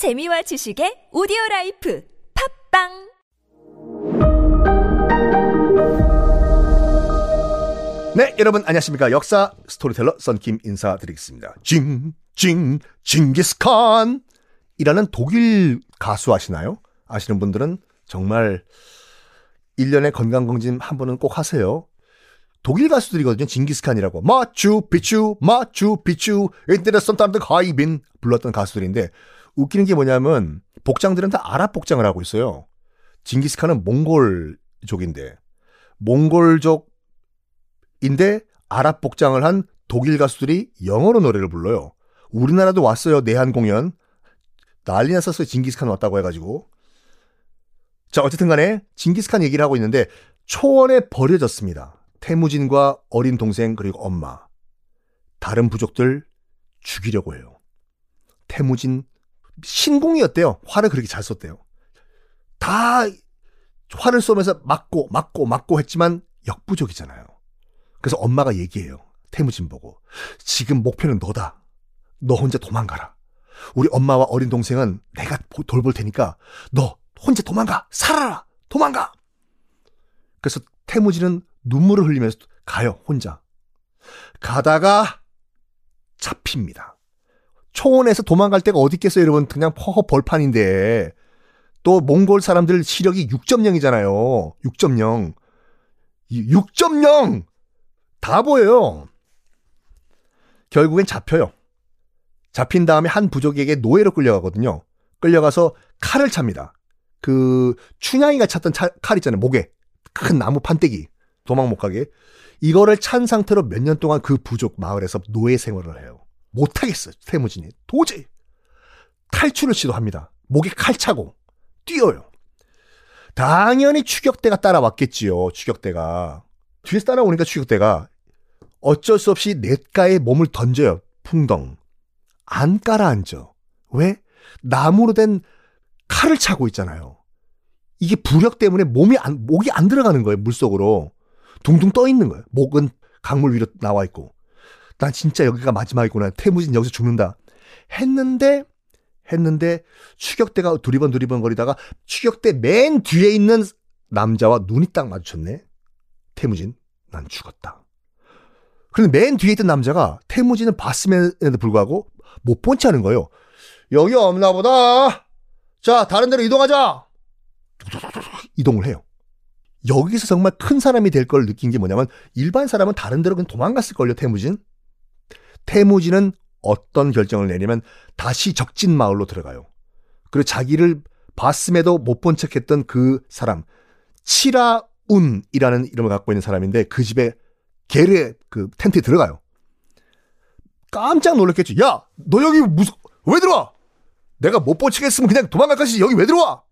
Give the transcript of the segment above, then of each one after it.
재미와 지식의 오디오 라이프 팟빵 네, 여러분 안녕하십니까. 역사 스토리텔러 썬킴 인사드리겠습니다. 징, 징, 징기스칸! 이라는 독일 가수 아시나요? 아시는 분들은 정말 1년에 건강검진 한 번은 꼭 하세요. 독일 가수들이거든요. 징기스칸이라고. 마추피추, 마추피추, 인테레선 딴드 가이빈 불렀던 가수들인데 웃기는 게 뭐냐면 복장들은 다 아랍 복장을 하고 있어요. 징기스칸은 몽골족인데 몽골족 인데 아랍 복장을 한 독일 가수들이 영어로 노래를 불러요. 우리나라도 왔어요. 내한 공연. 난리 났었어요. 징기스칸 왔다고 해가지고. 자, 어쨌든 간에 징기스칸 얘기를 하고 있는데 초원에 버려졌습니다. 태무진과 어린 동생 그리고 엄마. 다른 부족들 죽이려고 해요. 태무진 신공이었대요. 활을 그렇게 잘 썼대요. 다 활을 쏘면서 맞고 맞고 맞고 했지만 역부족이잖아요. 그래서 엄마가 얘기해요. 태무진 보고. 지금 목표는 너다. 너 혼자 도망가라. 우리 엄마와 어린 동생은 내가 돌볼 테니까 너 혼자 도망가. 살아라. 도망가. 그래서 태무진은 눈물을 흘리면서 가요. 혼자. 가다가 잡힙니다. 초원에서 도망갈 데가 어디 있겠어요, 여러분. 그냥 퍼허 벌판인데. 또 몽골 사람들 시력이 6.0이잖아요. 6.0. 6.0! 다 보여요. 결국엔 잡혀요. 잡힌 다음에 한 부족에게 노예로 끌려가거든요. 끌려가서 칼을 찹니다. 그 춘향이가 찼던 차, 칼 있잖아요. 목에 큰 나무 판때기 도망 못 가게 이거를 찬 상태로 몇 년 동안 그 부족 마을에서 노예 생활을 해요. 못 하겠어요. 태무진이 도저히 탈출을 시도합니다. 목에 칼 차고 뛰어요. 당연히 추격대가 따라왔겠지요. 추격대가 뒤에서 따라오니까 추격대가 어쩔 수 없이 냇가에 몸을 던져요. 풍덩. 안 깔아앉아. 왜? 나무로 된 칼을 차고 있잖아요. 이게 부력 때문에 몸이 안, 목이 안 들어가는 거예요. 물속으로. 둥둥 떠 있는 거예요. 목은 강물 위로 나와 있고. 난 진짜 여기가 마지막이구나. 태무진 여기서 죽는다. 했는데, 했는데, 추격대가 두리번 두리번 거리다가 추격대 맨 뒤에 있는 남자와 눈이 딱 마주쳤네. 태무진, 난 죽었다. 그런데 맨 뒤에 있던 남자가 태무진을 봤음에도 불구하고 못 본 채 하는 거예요. 여기 없나 보다. 자, 다른 데로 이동하자. 이동을 해요. 여기서 정말 큰 사람이 될 걸 느낀 게 뭐냐면 일반 사람은 다른 데로 그냥 도망갔을걸요, 태무진. 태무진은 어떤 결정을 내냐면 다시 적진 마을로 들어가요. 그리고 자기를 봤음에도 못 본 척했던 그 사람 치라운이라는 이름을 갖고 있는 사람인데 그 집에 개를 그 텐트에 들어가요. 깜짝 놀랐겠죠. 야, 너 여기 무슨 왜 들어와? 내가 못본 척했으면 그냥 도망갈 것이지 여기 왜 들어와?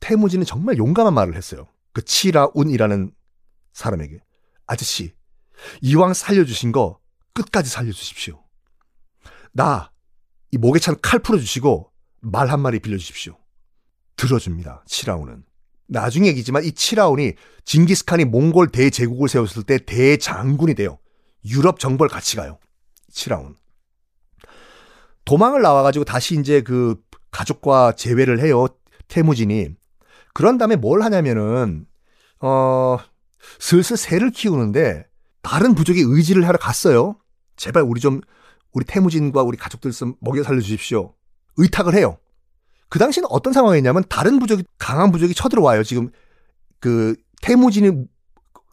태무진은 정말 용감한 말을 했어요. 그 치라운이라는 사람에게 아저씨 이왕 살려주신 거 끝까지 살려주십시오. 나 이 목에 찬 칼 풀어주시고 말 한 마리 빌려주십시오. 들어줍니다. 치라운은. 나중에 얘기지만 이 치라운이 징기스칸이 몽골 대제국을 세웠을 때 대장군이 돼요. 유럽 정벌 같이 가요. 치라운. 도망을 나와가지고 다시 이제 그 가족과 재회를 해요. 태무진이. 그런 다음에 뭘 하냐면은, 어, 슬슬 새를 키우는데 다른 부족이 의지를 하러 갔어요. 제발 우리 좀, 우리 태무진과 우리 가족들 좀 먹여 살려 주십시오. 의탁을 해요. 그 당시는 어떤 상황이었냐면 다른 부족이, 강한 부족이 쳐들어와요. 지금 그 태무진이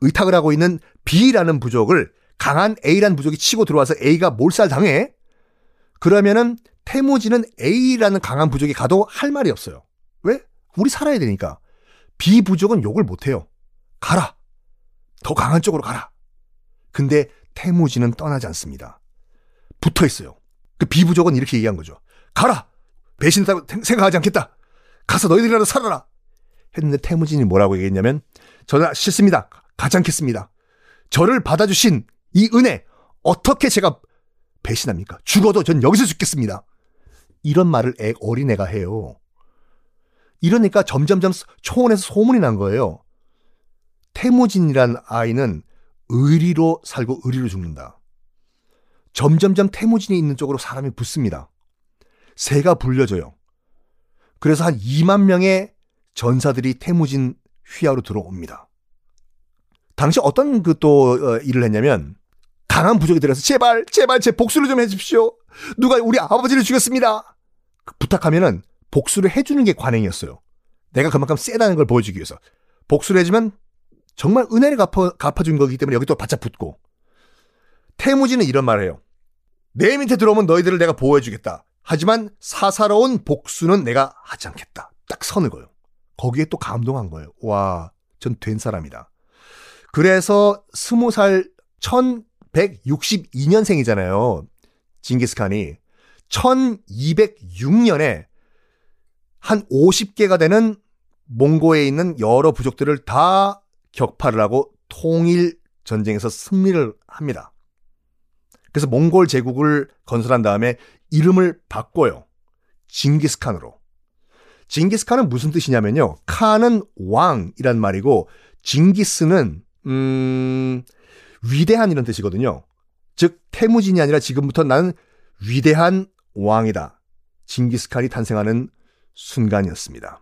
의탁을 하고 있는 B라는 부족을 강한 A라는 부족이 치고 들어와서 A가 몰살 당해. 그러면은 태무진은 A라는 강한 부족이 가도 할 말이 없어요. 왜? 우리 살아야 되니까. B 부족은 욕을 못 해요. 가라. 더 강한 쪽으로 가라. 근데 태무진은 떠나지 않습니다. 붙어 있어요. 그 B 부족은 이렇게 얘기한 거죠. 가라. 배신했다고 생각하지 않겠다. 가서 너희들이라도 살아라. 했는데 태무진이 뭐라고 얘기했냐면 저는 싫습니다. 가지 않겠습니다. 저를 받아주신 이 은혜 어떻게 제가 배신합니까? 죽어도 전 여기서 죽겠습니다. 이런 말을 애, 어린애가 해요. 이러니까 점점점 초원에서 소문이 난 거예요. 태무진이란 아이는 의리로 살고 의리로 죽는다. 점점점 태무진이 있는 쪽으로 사람이 붙습니다. 새가 불려져요. 그래서 한 2만 명의 전사들이 태무진 휘하로 들어옵니다. 당시 어떤 그또 어, 일을 했냐면 강한 부족이 들어서 제발 제발 제 복수를 좀 해주십시오. 누가 우리 아버지를 죽였습니다. 그 부탁하면은 복수를 해주는 게 관행이었어요. 내가 그만큼 세다는 걸 보여주기 위해서 복수를 해주면 정말 은혜를 갚아, 갚아준 거기 때문에 여기 또 바짝 붙고 태무지는 이런 말을 해요. 내 밑에 들어오면 너희들을 내가 보호해주겠다. 하지만 사사로운 복수는 내가 하지 않겠다. 딱 선을 거요. 거기에 또 감동한 거예요. 와, 전 된 사람이다. 그래서 스무 살 1162년생이잖아요. 징기스칸이 1206년에 한 50개가 되는 몽고에 있는 여러 부족들을 다 격파를 하고 통일 전쟁에서 승리를 합니다. 그래서 몽골 제국을 건설한 다음에 이름을 바꿔요. 징기스칸으로. 징기스칸은 무슨 뜻이냐면요. 칸은 왕이란 말이고 징기스는 음 위대한 이런 뜻이거든요. 즉 태무진이 아니라 지금부터 나는 위대한 왕이다. 징기스칸이 탄생하는 순간이었습니다.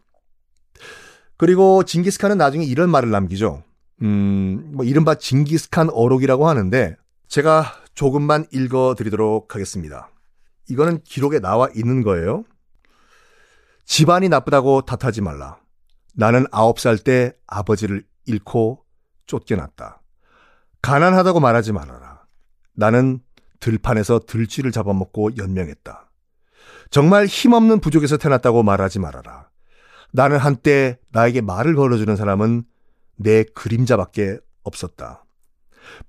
그리고 징기스칸은 나중에 이런 말을 남기죠. 음, 뭐 이른바 징기스칸 어록이라고 하는데 제가 조금만 읽어 드리도록 하겠습니다. 이거는 기록에 나와 있는 거예요. 집안이 나쁘다고 탓하지 말라. 나는 아홉 살 때 아버지를 잃고 쫓겨났다. 가난하다고 말하지 말아라. 나는 들판에서 들쥐를 잡아먹고 연명했다. 정말 힘없는 부족에서 태어났다고 말하지 말아라. 나는 한때 나에게 말을 걸어주는 사람은 내 그림자밖에 없었다.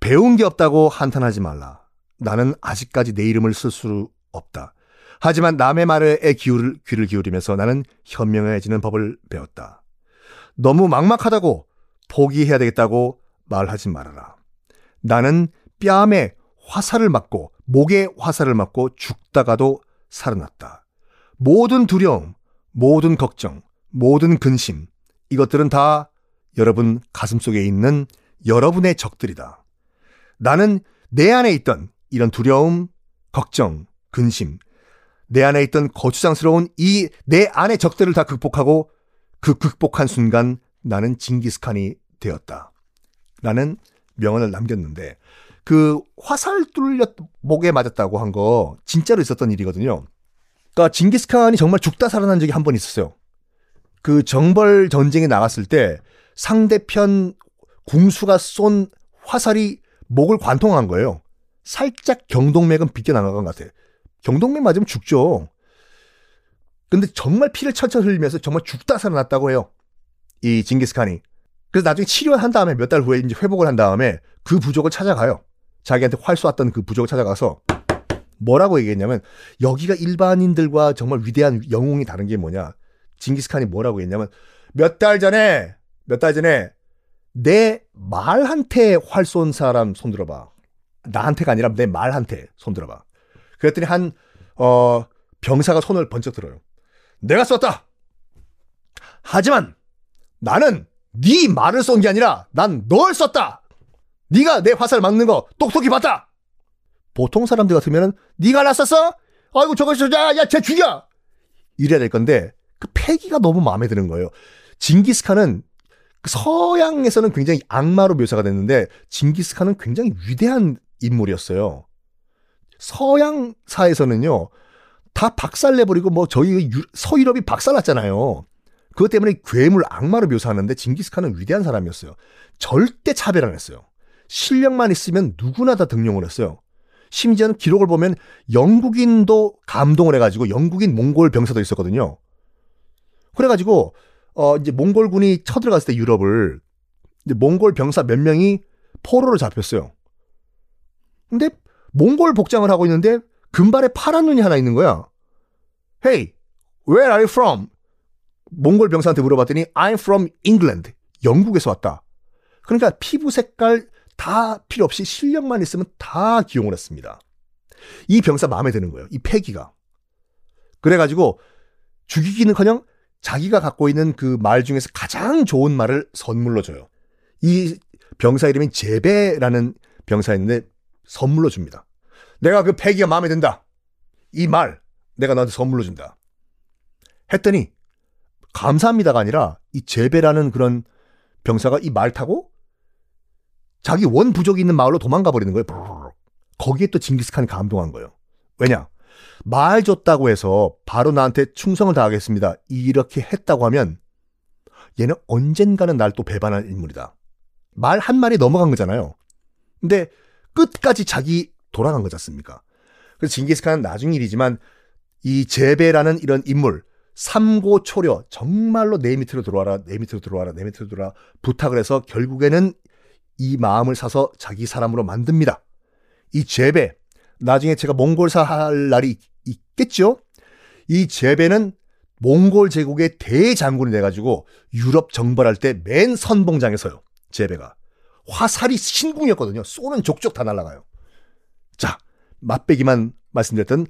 배운 게 없다고 한탄하지 말라. 나는 아직까지 내 이름을 쓸 수 없다. 하지만 남의 말에 귀를, 귀를 기울이면서 나는 현명해지는 법을 배웠다. 너무 막막하다고 포기해야 되겠다고 말하지 말아라. 나는 뺨에 화살을 맞고 목에 화살을 맞고 죽다가도 살아났다. 모든 두려움, 모든 걱정, 모든 근심, 이것들은 다 여러분 가슴 속에 있는 여러분의 적들이다. 나는 내 안에 있던 이런 두려움, 걱정, 근심, 내 안에 있던 거추장스러운 이 내 안의 적들을 다 극복하고 그 극복한 순간 나는 징기스칸이 되었다. 라는 명언을 남겼는데 그 화살 뚫려 목에 맞았다고 한 거 진짜로 있었던 일이거든요. 그러니까 징기스칸이 정말 죽다 살아난 적이 한 번 있었어요. 그 정벌 전쟁에 나갔을 때 상대편 궁수가 쏜 화살이 목을 관통한 거예요. 살짝 경동맥은 빗겨나간 것 같아. 경동맥 맞으면 죽죠. 근데 정말 피를 철철 흘리면서 정말 죽다 살아났다고 해요. 이 징기스칸이. 그래서 나중에 치료한 다음에 몇 달 후에 이제 회복을 한 다음에 그 부족을 찾아가요. 자기한테 활 쏘았던 그 부족을 찾아가서 뭐라고 얘기했냐면 여기가 일반인들과 정말 위대한 영웅이 다른 게 뭐냐. 징기스칸이 뭐라고 했냐면 몇 달 전에 몇 달 전에 내 말한테 활 쏜 사람 손들어봐. 나한테가 아니라 내 말한테 손들어봐. 그랬더니 한 어, 병사가 손을 번쩍 들어요. 내가 쐈다. 하지만 나는 네 말을 쏜 게 아니라 난 널 쐈다. 네가 내 화살 막는 거 똑똑히 봤다. 보통 사람들 같으면은 네가 나 쐈어? 아이고 저거 저야 야쟤 죽여. 이래야 될 건데 그 패기가 너무 마음에 드는 거예요. 징기스칸은 그 서양에서는 굉장히 악마로 묘사가 됐는데 징기스칸은 굉장히 위대한 인물이었어요. 서양사에서는요 다 박살내버리고 뭐 저희 서유럽이 박살났잖아요. 그것 때문에 괴물 악마로 묘사하는데 징기스칸은 위대한 사람이었어요. 절대 차별 안 했어요. 실력만 있으면 누구나 다 등용을 했어요. 심지어는 기록을 보면 영국인도 감동을 해가지고 영국인 몽골 병사도 있었거든요. 그래가지고 어 이제 몽골군이 쳐들어갔을 때 유럽을 이제 몽골 병사 몇 명이 포로로 잡혔어요. 근데 몽골 복장을 하고 있는데 금발에 파란 눈이 하나 있는 거야. Hey, where are you from? 몽골 병사한테 물어봤더니 I'm from England. 영국에서 왔다. 그러니까 피부 색깔 다 필요 없이 실력만 있으면 다 기용을 했습니다. 이 병사 마음에 드는 거예요. 이 패기가. 그래가지고 죽이기는커녕 자기가 갖고 있는 그 말 중에서 가장 좋은 말을 선물로 줘요. 이 병사 이름이 제베라는 병사였는데 선물로 줍니다. 내가 그 패기가 마음에 든다. 이 말, 내가 너한테 선물로 준다. 했더니 감사합니다가 아니라 이 제베라는 그런 병사가 이 말 타고 자기 원 부족이 있는 마을로 도망가 버리는 거예요. 거기에 또 징기스칸이 감동한 거예요. 왜냐? 말 줬다고 해서 바로 나한테 충성을 다하겠습니다. 이렇게 했다고 하면 얘는 언젠가는 날 또 배반할 인물이다. 말 한 마리 넘어간 거잖아요. 근데 끝까지 자기 돌아간 거지 않습니까? 그래서 징기스칸은 나중 일이지만 이 제베라는 이런 인물 삼고 초려 정말로 내 밑으로 들어와라 내 밑으로 들어와라 내 밑으로 들어와라 부탁을 해서 결국에는 이 마음을 사서 자기 사람으로 만듭니다. 이 제베 나중에 제가 몽골사 할 날이 있겠죠? 이 제베는 몽골 제국의 대장군이 돼가지고 유럽 정벌할 때 맨 선봉장에 서요. 제베가. 화살이 신궁이었거든요. 쏘는 족족 다 날아가요. 자, 맛배기만 말씀드렸던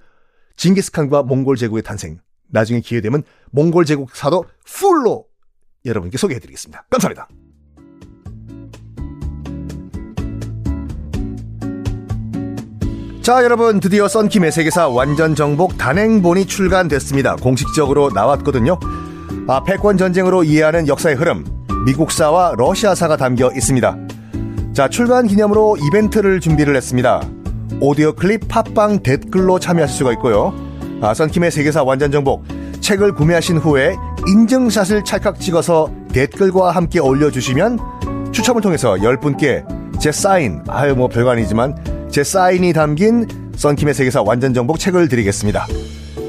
징기스칸과 몽골 제국의 탄생. 나중에 기회 되면 몽골 제국 사도 풀로 여러분께 소개해드리겠습니다. 감사합니다. 자, 여러분 드디어 썬킴의 세계사 완전 정복 단행본이 출간됐습니다. 공식적으로 나왔거든요. 아, 패권 전쟁으로 이해하는 역사의 흐름, 미국사와 러시아사가 담겨 있습니다. 자, 출간 기념으로 이벤트를 준비를 했습니다. 오디오 클립 팟빵 댓글로 참여하실 수가 있고요. 아, 썬킴의 세계사 완전 정복 책을 구매하신 후에 인증샷을 찰칵 찍어서 댓글과 함께 올려주시면 추첨을 통해서 10분께 제 사인, 아유 뭐 별거 아니지만 제 사인이 담긴 썬킴의 세계사 완전 정복 책을 드리겠습니다.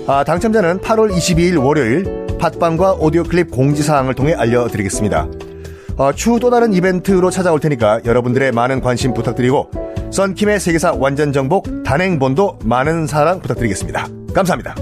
아, 당첨자는 8월 22일 월요일 팟빵과 오디오 클립 공지사항을 통해 알려드리겠습니다. 어, 추후 또 다른 이벤트로 찾아올 테니까 여러분들의 많은 관심 부탁드리고 썬킴의 세계사 완전 정복 단행본도 많은 사랑 부탁드리겠습니다. 감사합니다.